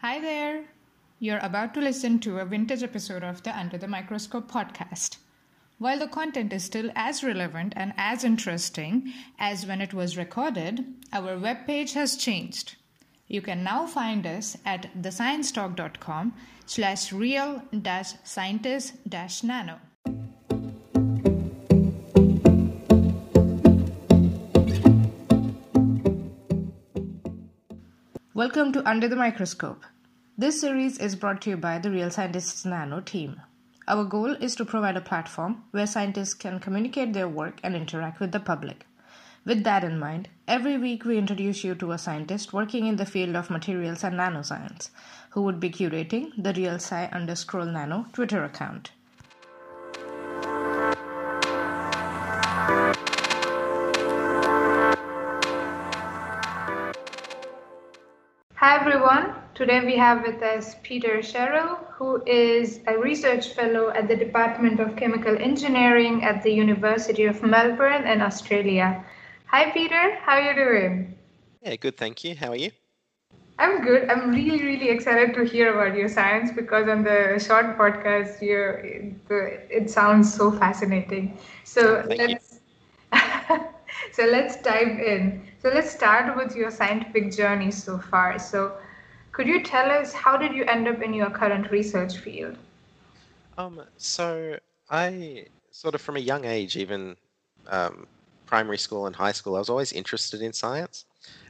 Hi there! You're about to listen to a vintage episode of the Under the Microscope podcast. While the content is still as relevant and as interesting as when it was recorded, our webpage has changed. You can now find us at thesciencetalk.com slash real Welcome to Under the Microscope. This series is brought to you by the Real Scientists Nano team. Our goal is to provide a platform where scientists can communicate their work and interact with the public. With that in mind, every week we introduce you to a scientist working in the field of materials and nanoscience who would be curating the Real Sci underscore nano Twitter account. Hi everyone. Today we have with us Peter Sherrell, who is a research fellow at the Department of Chemical Engineering at the University of Melbourne in Australia. Hi Peter, how are you doing? Yeah, good, thank you. How are you? I'm good. I'm really, really excited to hear about your science because on the short podcast, you it sounds so fascinating. So Thank let's so let's dive in. So let's start with your scientific journey so far. So could you tell us how did you end up in your current research field? Um, so I sort of from a young age, even um, primary school and high school, I was always interested in science.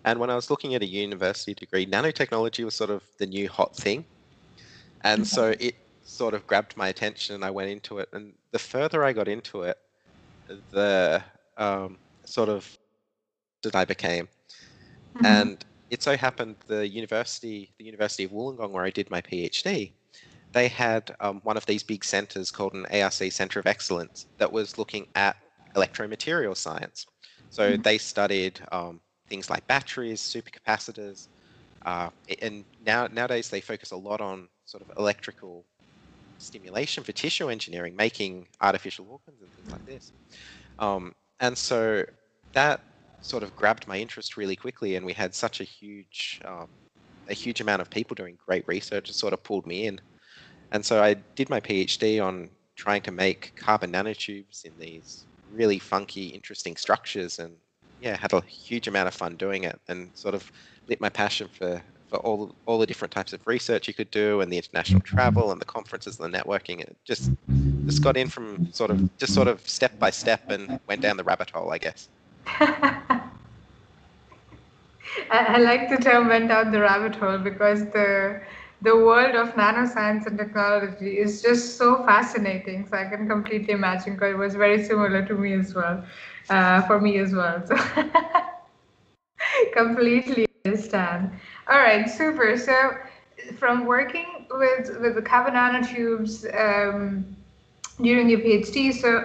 And when I was looking at a university degree, nanotechnology was sort of the new hot thing. And so it sort of grabbed my attention and I went into it. And the further I got into it, the um, sort of that I became. Mhm. And it so happened the university, the University of Wollongong, where I did my PhD, they had um, one of these big centers called an ARC Center of Excellence that was looking at electromaterial science. So Mhm. they studied um, things like batteries, supercapacitors, uh, and now nowadays they focus a lot on sort of electrical stimulation for tissue engineering, making artificial organs and things like this. Um, and so that sort of grabbed my interest really quickly, and we had such a huge, um, a huge amount of people doing great research. It sort of pulled me in, and so I did my PhD on trying to make carbon nanotubes in these really funky, interesting structures, and yeah, had a huge amount of fun doing it, and sort of lit my passion for for all all the different types of research you could do, and the international travel, and the conferences, and the networking. It just just got in from sort of just sort of step by step, and went down the rabbit hole, I guess. I, like the term went down the rabbit hole because the the world of nanoscience and technology is just so fascinating. So I can completely imagine because it was very similar to me as well, uh, for me as well. So completely understand. All right, super. So from working with with the carbon nanotubes um, during your PhD, so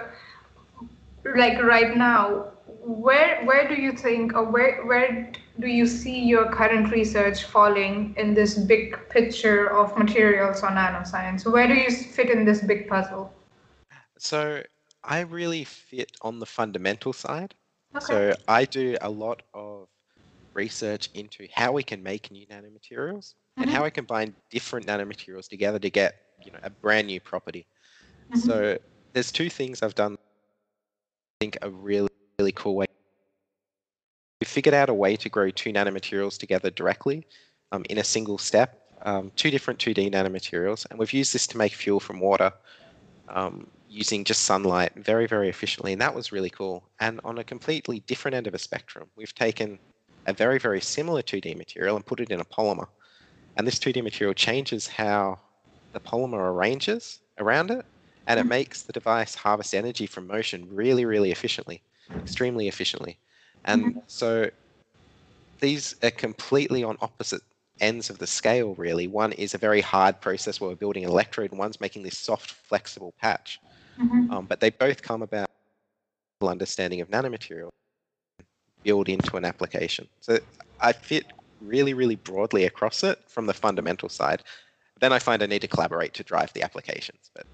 like right now where where do you think or where where do you see your current research falling in this big picture of materials or nanoscience where do you fit in this big puzzle So I really fit on the fundamental side. okay So I do a lot of research into how we can make new nanomaterials and Mhm. how we combine different nanomaterials together to get you know a brand new property. Mhm. So there's two things I've done. I think a really really cool way. We figured out a way to grow two nanomaterials together directly um, in a single step, um, two different 2D nanomaterials, and we've used this to make fuel from water um, using just sunlight very, very efficiently, and that was really cool. And on a completely different end of a spectrum, we've taken a very, very similar 2D material and put it in a polymer. And this 2D material changes how the polymer arranges around it, and it Mhm. makes the device harvest energy from motion really, really efficiently, extremely efficiently. And so these are completely on opposite ends of the scale, really. One is a very hard process where we're building an electrode, and one's making this soft, flexible patch. Mhm. Um, but they both come about understanding of nanomaterial build into an application. So I fit really, really broadly across it from the fundamental side. Then I find I need to collaborate to drive the applications. But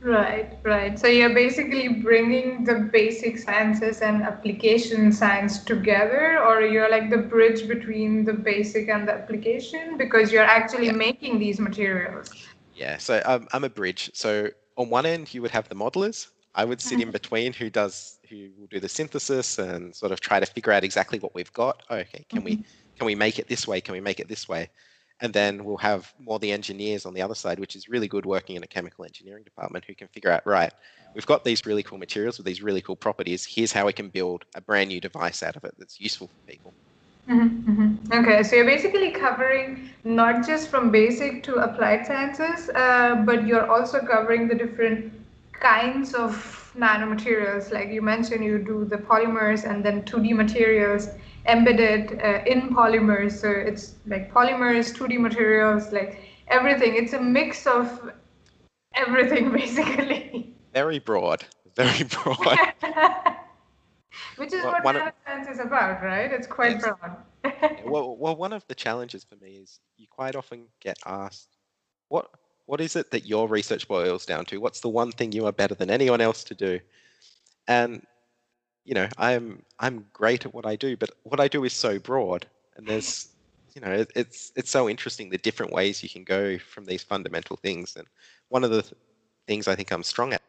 Right, right. So you're basically bringing the basic sciences and application science together, or you're like the bridge between the basic and the application because you're actually yeah. making these materials. Yeah, so um, I'm a bridge. So on one end, you would have the modelers. I would sit in mm-hmm. between who does who will do the synthesis and sort of try to figure out exactly what we've got. Oh, okay, can mm-hmm. we can we make it this way? Can we make it this way? And then we'll have more the engineers on the other side, which is really good working in a chemical engineering department who can figure out, right, we've got these really cool materials with these really cool properties. Here's how we can build a brand new device out of it that's useful for people. Mm-hmm, mm-hmm. Okay, so you're basically covering not just from basic to applied sciences, uh, but you're also covering the different kinds of nanomaterials. Like you mentioned, you do the polymers and then 2D materials embedded uh, in polymers. So it's like polymers, 2D materials, like everything. It's a mix of everything, basically. Very broad. Very broad. Which is well, what nanoscience is about, right? It's quite yes. broad. well, well, one of the challenges for me is you quite often get asked, what what is it that your research boils down to? What's the one thing you are better than anyone else to do? And you know, I'm I'm great at what I do, but what I do is so broad, and there's you know, it, it's it's so interesting the different ways you can go from these fundamental things. And one of the th- things I think I'm strong at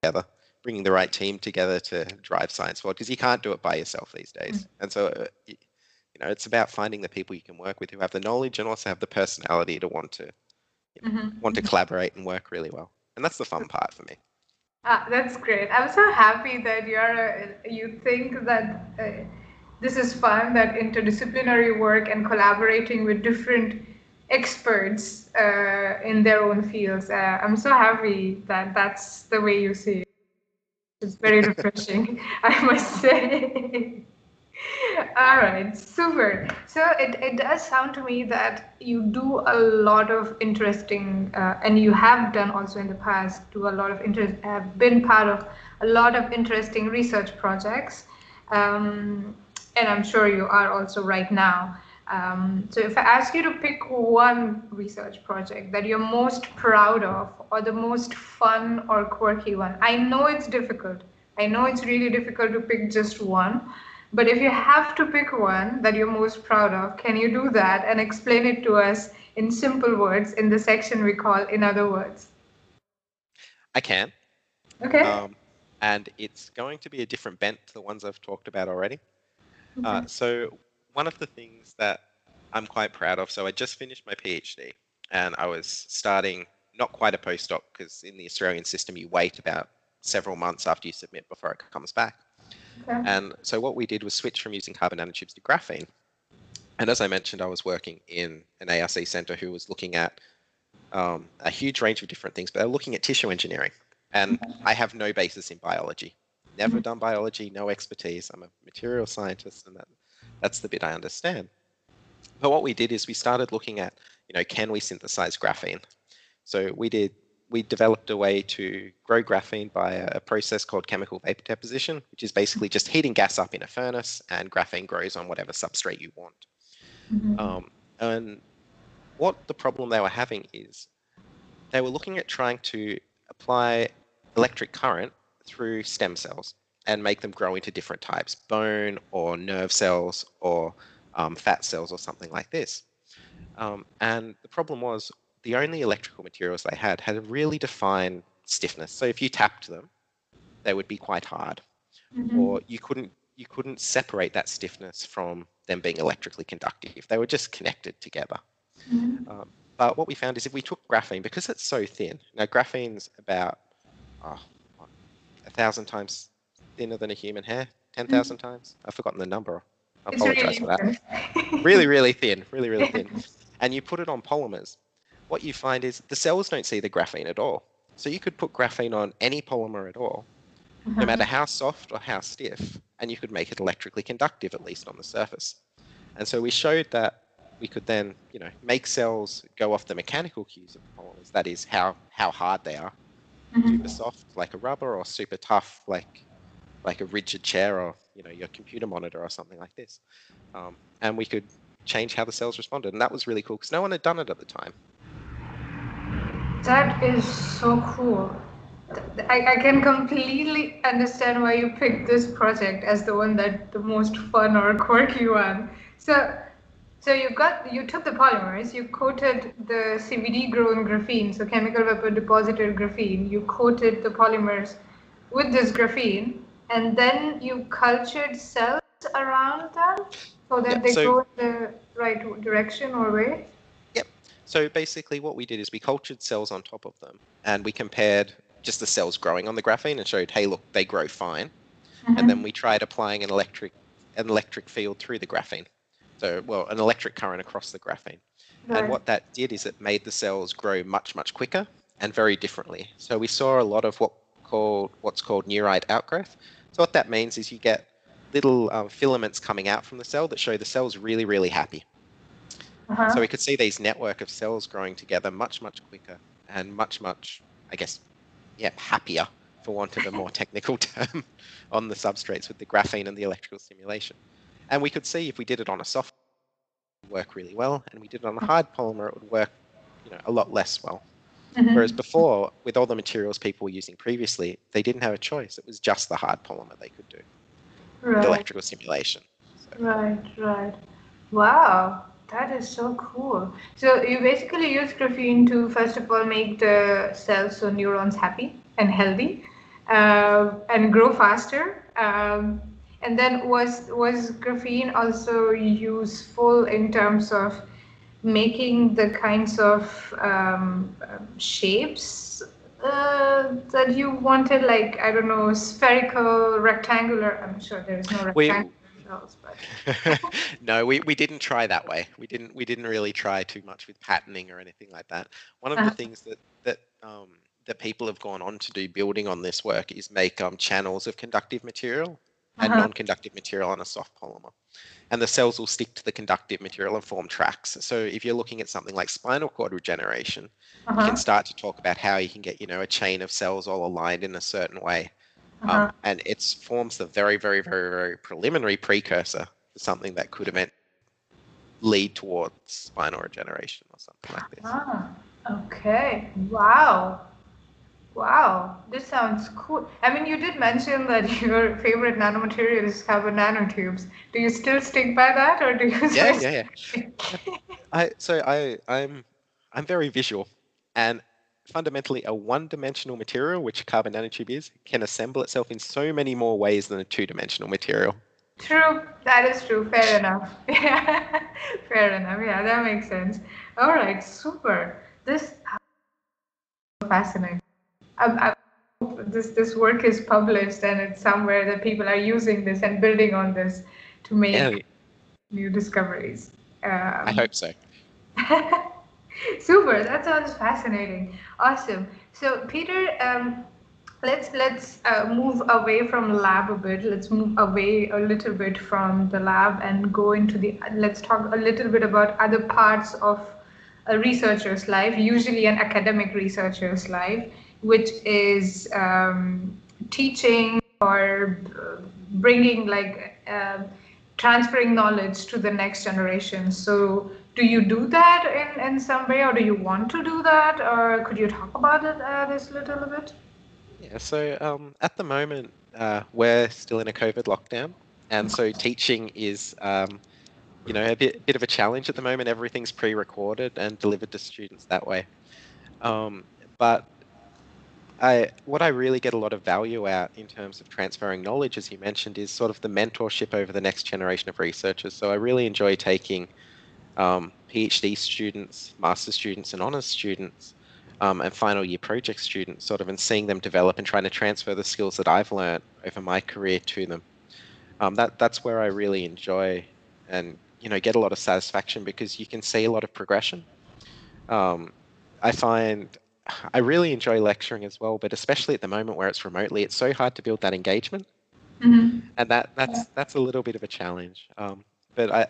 together, bringing the right team together to drive science forward, because you can't do it by yourself these days. Mm-hmm. And so, uh, you know, it's about finding the people you can work with who have the knowledge and also have the personality to want to you know, mm-hmm. want to collaborate and work really well. And that's the fun part for me. Ah, that's great. I'm so happy that you're you think that uh, this is fun, that interdisciplinary work and collaborating with different experts uh, in their own fields. Uh, I'm so happy that that's the way you see it. It's very refreshing, I must say. All right, super. So it, it does sound to me that you do a lot of interesting, uh, and you have done also in the past, do a lot of interest, have been part of a lot of interesting research projects. Um, and I'm sure you are also right now. Um, so if I ask you to pick one research project that you're most proud of, or the most fun or quirky one, I know it's difficult. I know it's really difficult to pick just one. But if you have to pick one that you're most proud of, can you do that and explain it to us in simple words in the section we call In Other Words? I can. Okay. Um, and it's going to be a different bent to the ones I've talked about already. Okay. Uh, so, one of the things that I'm quite proud of, so I just finished my PhD and I was starting not quite a postdoc because in the Australian system you wait about several months after you submit before it comes back. Okay. And so what we did was switch from using carbon nanotubes to graphene. And as I mentioned, I was working in an ARC center who was looking at um, a huge range of different things, but they're looking at tissue engineering. And I have no basis in biology. Never mm-hmm. done biology, no expertise. I'm a material scientist, and that, that's the bit I understand. But what we did is we started looking at, you know, can we synthesize graphene? So we did we developed a way to grow graphene by a process called chemical vapor deposition, which is basically just heating gas up in a furnace and graphene grows on whatever substrate you want. Mm-hmm. Um, and what the problem they were having is they were looking at trying to apply electric current through stem cells and make them grow into different types bone or nerve cells or um, fat cells or something like this. Um, and the problem was the only electrical materials they had had a really defined stiffness. So if you tapped them, they would be quite hard, mm-hmm. or you couldn't you couldn't separate that stiffness from them being electrically conductive. They were just connected together. Mm-hmm. Um, but what we found is if we took graphene, because it's so thin, now graphene's about oh, a thousand times thinner than a human hair, 10,000 mm-hmm. times. I've forgotten the number. I apologize really for that. really, really thin, really, really thin. And you put it on polymers, what you find is the cells don't see the graphene at all. So you could put graphene on any polymer at all, uh-huh. no matter how soft or how stiff, and you could make it electrically conductive, at least on the surface. And so we showed that we could then, you know, make cells go off the mechanical cues of the polymers, that is, how, how hard they are, mm-hmm. super soft like a rubber, or super tough like like a rigid chair or you know your computer monitor or something like this. Um, and we could change how the cells responded, and that was really cool because no one had done it at the time. That is so cool. I, I can completely understand why you picked this project as the one that the most fun or quirky one. So so you got you took the polymers, you coated the CVD grown graphene, so chemical vapor deposited graphene. You coated the polymers with this graphene, and then you cultured cells around them so that Yeah, they so- go in the right direction or way. So basically, what we did is we cultured cells on top of them, and we compared just the cells growing on the graphene and showed, hey, look, they grow fine. Mm-hmm. And then we tried applying an electric an electric field through the graphene. So, well, an electric current across the graphene. Right. And what that did is it made the cells grow much, much quicker and very differently. So we saw a lot of what called what's called neurite outgrowth. So what that means is you get little um, filaments coming out from the cell that show the cell's really, really happy. Uh-huh. So we could see these network of cells growing together much, much quicker and much, much, I guess, yeah, happier, for want of a more technical term, on the substrates with the graphene and the electrical stimulation. And we could see if we did it on a soft it would work really well, and we did it on a hard polymer, it would work, you know, a lot less well. Mhm. Whereas before, with all the materials people were using previously, they didn't have a choice. It was just the hard polymer they could do right. electrical stimulation. So, Right, right. Wow, that is so cool. So you basically use graphene to first of all make the cells so neurons happy and healthy, uh, and grow faster. Um, and then was was graphene also useful in terms of making the kinds of um, shapes uh, that you wanted, like I don't know, spherical, rectangular. I'm sure there is no We- cells, but no, we, we didn't try that way. We didn't we didn't really try too much with patterning or anything like that. One of Uh-huh. the things that that um, that people have gone on to do building on this work is make um, channels of conductive material and Uh-huh. non-conductive material on a soft polymer. And the cells will stick to the conductive material and form tracks. So if you're looking at something like spinal cord regeneration, you uh-huh, can start to talk about how you can get, you know, a chain of cells all aligned in a certain way. Uh-huh. Um, and it forms the very, very, very, very preliminary precursor to something that could event lead towards spinal regeneration or something like this. Ah, okay. Wow. Wow. This sounds cool. I mean, you did mention that your favorite nanomaterial is carbon nanotubes. Do you still stick by that, or do you? Yeah, yeah, yeah. I so I I'm I'm very visual, and fundamentally a one-dimensional material, which carbon nanotube is, can assemble itself in so many more ways than a two-dimensional material. True. That is true. Fair enough. Yeah. Fair enough. Yeah, that makes sense. All right. Super. This fascinating. I, I hope this this work is published and it's somewhere that people are using this and building on this to make Yeah, new discoveries. Um, I hope so. Super. That sounds fascinating. Awesome. So, Peter, um, let's let's uh, move away from lab a bit. Let's move away a little bit from the lab and go into the. Let's talk a little bit about other parts of a researcher's life, usually an academic researcher's life, which is um, teaching or uh, bringing like. um transferring knowledge to the next generation. So, do you do that in, in some way, or do you want to do that, or could you talk about it uh, this little bit? Yeah, so um, at the moment, uh, we're still in a COVID lockdown, and so teaching is, um, you know, a bit, bit of a challenge at the moment. Everything's pre-recorded and delivered to students that way. Um, but I, what I really get a lot of value out in terms of transferring knowledge, as you mentioned, is sort of the mentorship over the next generation of researchers. So I really enjoy taking um, PhD students, master students, and honors students um, and final year project students, sort of, and seeing them develop and trying to transfer the skills that I've learned over my career to them. Um, that that's where I really enjoy and you know get a lot of satisfaction because you can see a lot of progression. Um, I find I really enjoy lecturing as well, but especially at the moment where it's remotely, it's so hard to build that engagement, Mm-hmm. and that that's that's a little bit of a challenge. Um, but I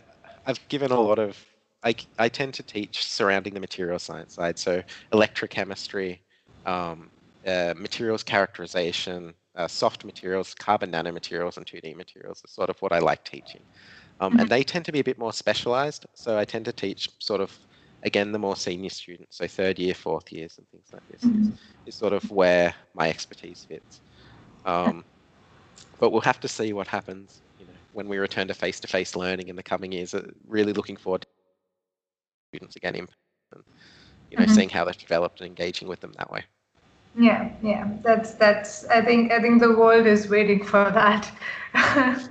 I've given a lot of I, I tend to teach surrounding the material science side, so electrochemistry, um, uh, materials characterization, uh, soft materials, carbon nanomaterials, and 2D materials is sort of what I like teaching. Um, And they tend to be a bit more specialized, so I tend to teach sort of again, the more senior students, so third year, fourth years, and things like this, mm-hmm. is, is, sort of where my expertise fits. Um, but we'll have to see what happens, you know, when we return to face-to-face learning in the coming years. Uh, really looking forward to students again in person, you know, mm-hmm. seeing how they've developed and engaging with them that way. Yeah, yeah, that's that's. I think I think the world is waiting for that,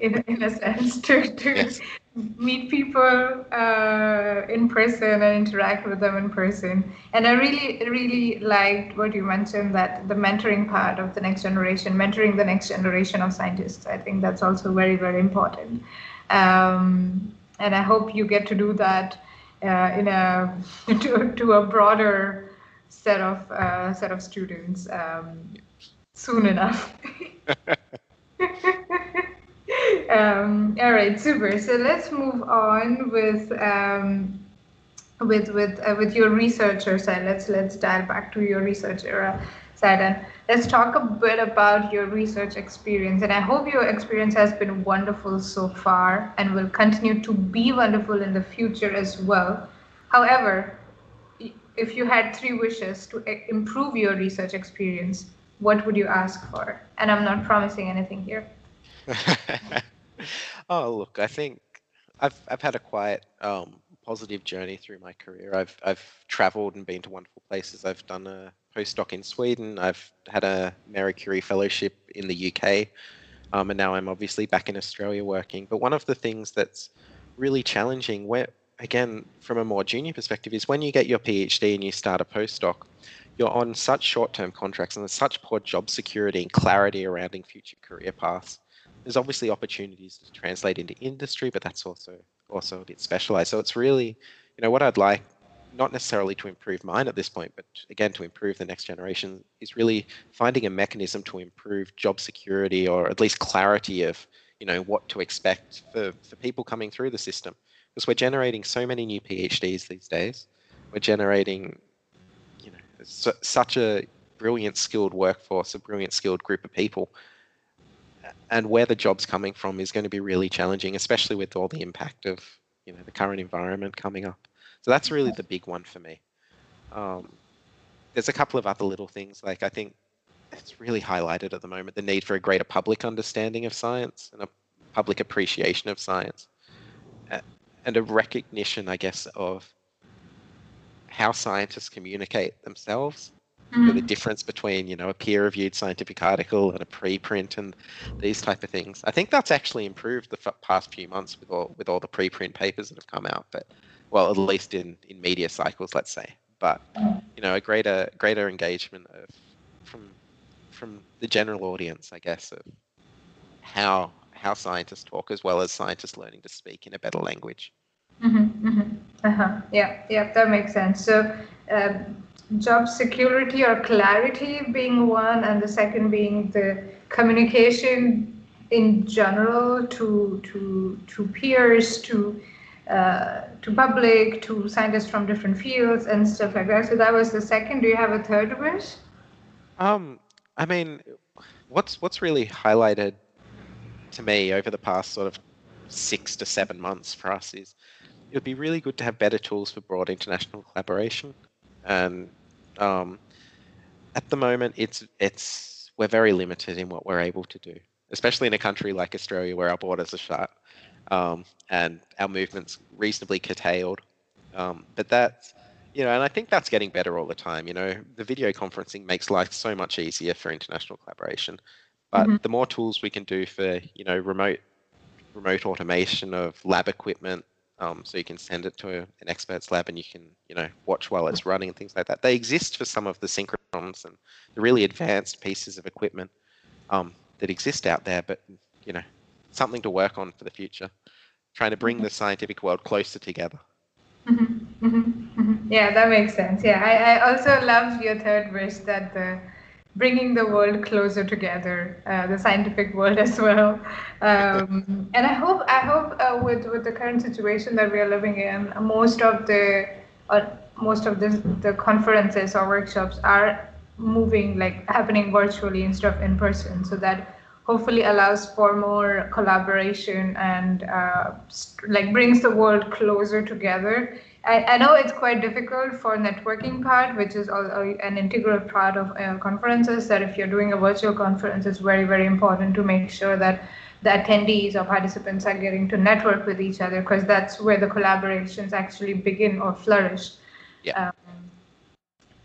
in in a sense, to to yes. meet people uh, in person and interact with them in person. And I really really liked what you mentioned that the mentoring part of the next generation, mentoring the next generation of scientists. I think that's also very very important. Um, and I hope you get to do that uh, in a to, to a broader set of uh, set of students um, soon enough. um, all right, super. So let's move on with um, with with uh, with your researcher side. Let's let's dial back to your researcher side and let's talk a bit about your research experience. And I hope your experience has been wonderful so far and will continue to be wonderful in the future as well. However, if you had three wishes to improve your research experience, what would you ask for? And I'm not promising anything here. oh, look, I think I've I've had a quite um, positive journey through my career. I've I've travelled and been to wonderful places. I've done a postdoc in Sweden. I've had a Marie Curie fellowship in the UK, um, and now I'm obviously back in Australia working. But one of the things that's really challenging, where again, from a more junior perspective, is when you get your PhD and you start a postdoc, you're on such short-term contracts and there's such poor job security and clarity around in future career paths. There's obviously opportunities to translate into industry, but that's also also a bit specialized. So it's really, you know, what I'd like, not necessarily to improve mine at this point, but again to improve the next generation, is really finding a mechanism to improve job security or at least clarity of, you know, what to expect for, for people coming through the system because we're generating so many new PhDs these days. We're generating, you know, su- such a brilliant, skilled workforce, a brilliant, skilled group of people. And where the job's coming from is going to be really challenging, especially with all the impact of, you know, the current environment coming up. So that's really the big one for me. Um, there's a couple of other little things, like I think it's really highlighted at the moment the need for a greater public understanding of science and a public appreciation of science and a recognition, I guess, of how scientists communicate themselves. Mm-hmm. The difference between, you know, a peer-reviewed scientific article and a preprint and these type of things. I think that's actually improved the f- past few months with all with all the preprint papers that have come out. But well, at least in in media cycles, let's say. But you know, a greater greater engagement of from from the general audience, I guess, of how how scientists talk as well as scientists learning to speak in a better language. Mm-hmm, mm-hmm. Uh-huh. Yeah, yeah, that makes sense. So, uh, job security or clarity being one, and the second being the communication in general to to to peers, to uh, to public, to scientists from different fields and stuff like that. So that was the second. Do you have a third wish? Um, I mean, what's what's really highlighted to me over the past sort of six to seven months for us is it would be really good to have better tools for broad international collaboration. And um, at the moment, it's it's we're very limited in what we're able to do, especially in a country like Australia where our borders are shut um, and our movements reasonably curtailed. Um, but that's you know, and I think that's getting better all the time. You know, the video conferencing makes life so much easier for international collaboration. But mm-hmm. the more tools we can do for you know remote remote automation of lab equipment, um, so you can send it to an expert's lab and you can you know watch while it's running and things like that. They exist for some of the synchrotrons and the really advanced pieces of equipment um, that exist out there, but you know something to work on for the future. Trying to bring mm-hmm. the scientific world closer together. Mm-hmm, mm-hmm. Yeah, that makes sense. Yeah, I, I also love your third wish that the bringing the world closer together, uh, the scientific world as well. Um, and I hope, I hope uh, with with the current situation that we are living in, most of the uh, most of the, the conferences or workshops are moving like happening virtually instead of in person, so that hopefully allows for more collaboration and uh, like brings the world closer together I, I know it's quite difficult for networking part, which is an integral part of uh, conferences. That if you're doing a virtual conference, it's very very important to make sure that the attendees or participants are getting to network with each other because that's where the collaborations actually begin or flourish. Yeah. Um,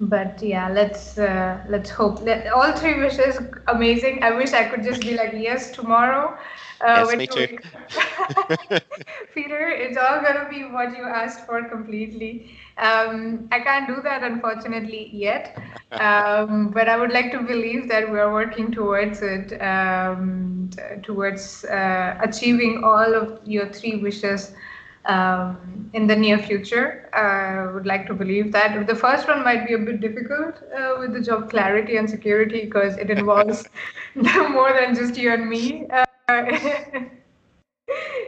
but yeah let's uh, let's hope that all three wishes amazing. I wish i could just be like yes tomorrow uh, yes, me too. peter it's all gonna be what you asked for completely. Um, i can't do that unfortunately yet. Um, but i would like to believe that we are working towards it um, towards uh, achieving all of your three wishes um, in the near future. I would like to believe that the first one might be a bit difficult uh, with the job clarity and security because it involves more than just you and me. Uh,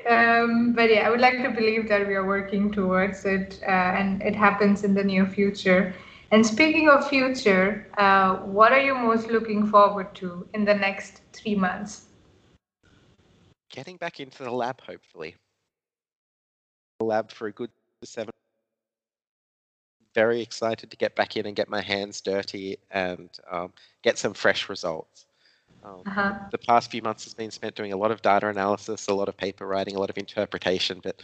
um, but yeah, I would like to believe that we are working towards it uh, and it happens in the near future. And speaking of future, uh, what are you most looking forward to in the next three months? Getting back into the lab, hopefully lab for a good seven. Very excited to get back in and get my hands dirty and um, get some fresh results. Um, uh-huh. The past few months has been spent doing a lot of data analysis, a lot of paper writing, a lot of interpretation, but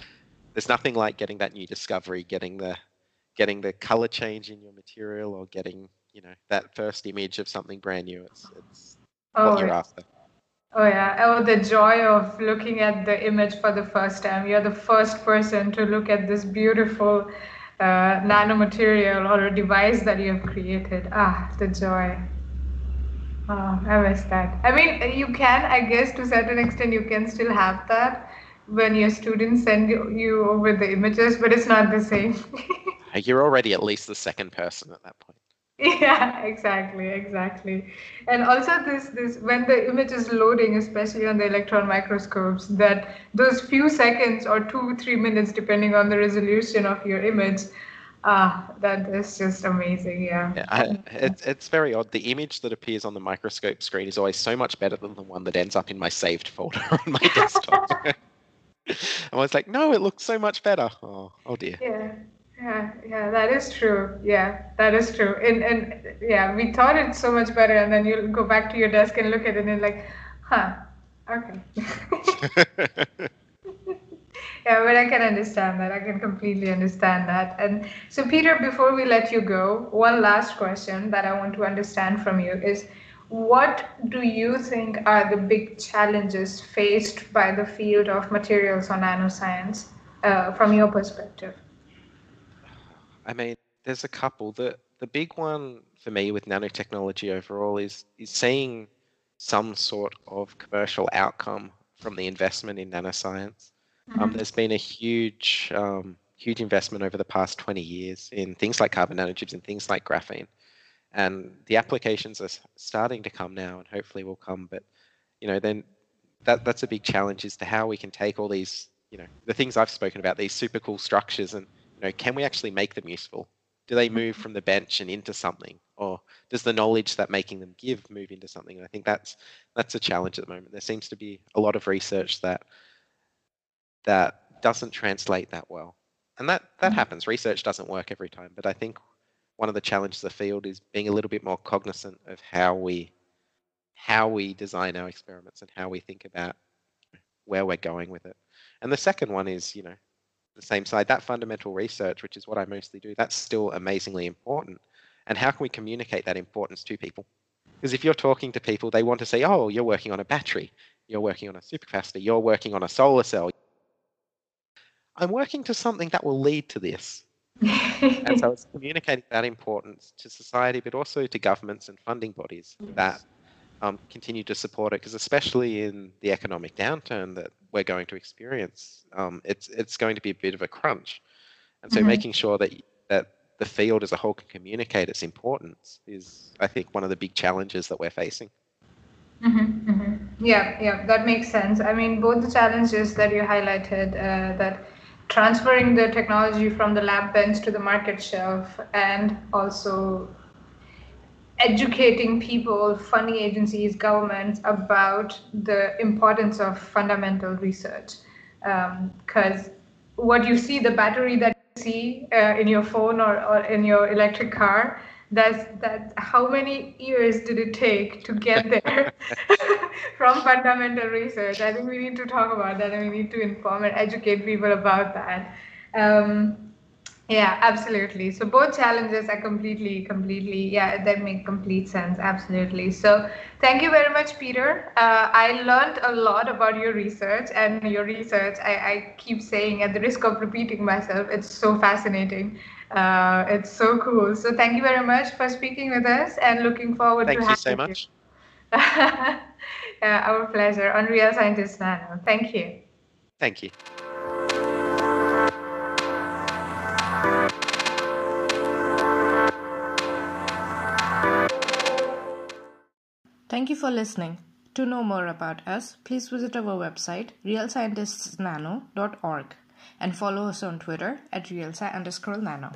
there's nothing like getting that new discovery, getting the getting the color change in your material, or getting you know that first image of something brand new. It's it's oh, what you're after. Oh yeah, oh the joy of looking at the image for the first time. You're the first person to look at this beautiful uh, nanomaterial or a device that you have created. Ah, the joy. Oh, I miss that. I mean, you can, I guess, to certain extent, you can still have that when your students send you over the images, but it's not the same. You're already at least the second person at that point yeah exactly exactly. And also this this when the image is loading especially on the electron microscopes that those few seconds or two three minutes depending on the resolution of your image ah that is just amazing yeah, yeah I, it's, it's very odd. The image that appears on the microscope screen is always so much better than the one that ends up in my saved folder on my desktop. I was like no it looks so much better. Oh oh dear. Yeah yeah, yeah, that is true. Yeah, that is true. And and yeah, we thought it so much better, and then you go back to your desk and look at it, and like, huh, okay. yeah, but I can understand that. I can completely understand that. And so, Peter, before we let you go, one last question that I want to understand from you is what do you think are the big challenges faced by the field of materials or nanoscience uh, from your perspective? I mean, there's a couple. The the big one for me with nanotechnology overall is is seeing some sort of commercial outcome from the investment in nanoscience. Um, mm-hmm. Um, there's been a huge um, huge investment over the past 20 years in things like carbon nanotubes and things like graphene, and the applications are starting to come now, and hopefully will come. But you know, then that that's a big challenge as to how we can take all these you know the things I've spoken about, these super cool structures and know, can we actually make them useful? Do they move from the bench and into something, or does the knowledge that making them give move into something? And I think that's that's a challenge at the moment. There seems to be a lot of research that that doesn't translate that well, and that that mm-hmm. happens. Research doesn't work every time, but I think one of the challenges of the field is being a little bit more cognizant of how we how we design our experiments and how we think about where we're going with it. And the second one is, you know, the same side, that fundamental research, which is what I mostly do, that's still amazingly important. And how can we communicate that importance to people? Because if you're talking to people, they want to say, oh, you're working on a battery, you're working on a supercapacitor, you're working on a solar cell. I'm working to something that will lead to this. and so it's communicating that importance to society, but also to governments and funding bodies that um, continue to support it because especially in the economic downturn that we're going to experience, um, it's it's going to be a bit of a crunch, and so mm-hmm. making sure that that the field as a whole can communicate its importance is, I think, one of the big challenges that we're facing. Mm-hmm, mm-hmm. Yeah, yeah, that makes sense. I mean, both the challenges that you highlighted, uh, that transferring the technology from the lab bench to the market shelf, and also educating people, funding agencies, governments about the importance of fundamental research. Because um, what you see, the battery that you see uh, in your phone or, or in your electric car that's that how many years did it take to get there from fundamental research i think we need to talk about that and we need to inform and educate people about that um, yeah absolutely so both challenges are completely completely yeah that make complete sense absolutely so thank you very much peter uh, i learned a lot about your research and your research I, I keep saying at the risk of repeating myself it's so fascinating uh, it's so cool. So thank you very much for speaking with us and looking forward thank to you so much. You. yeah, our pleasure on Real Scientist Nano. Thank you. Thank you. Thank you for listening. To know more about us, please visit our website realscientistsnano.org and follow us on Twitter at realsci underscore nano.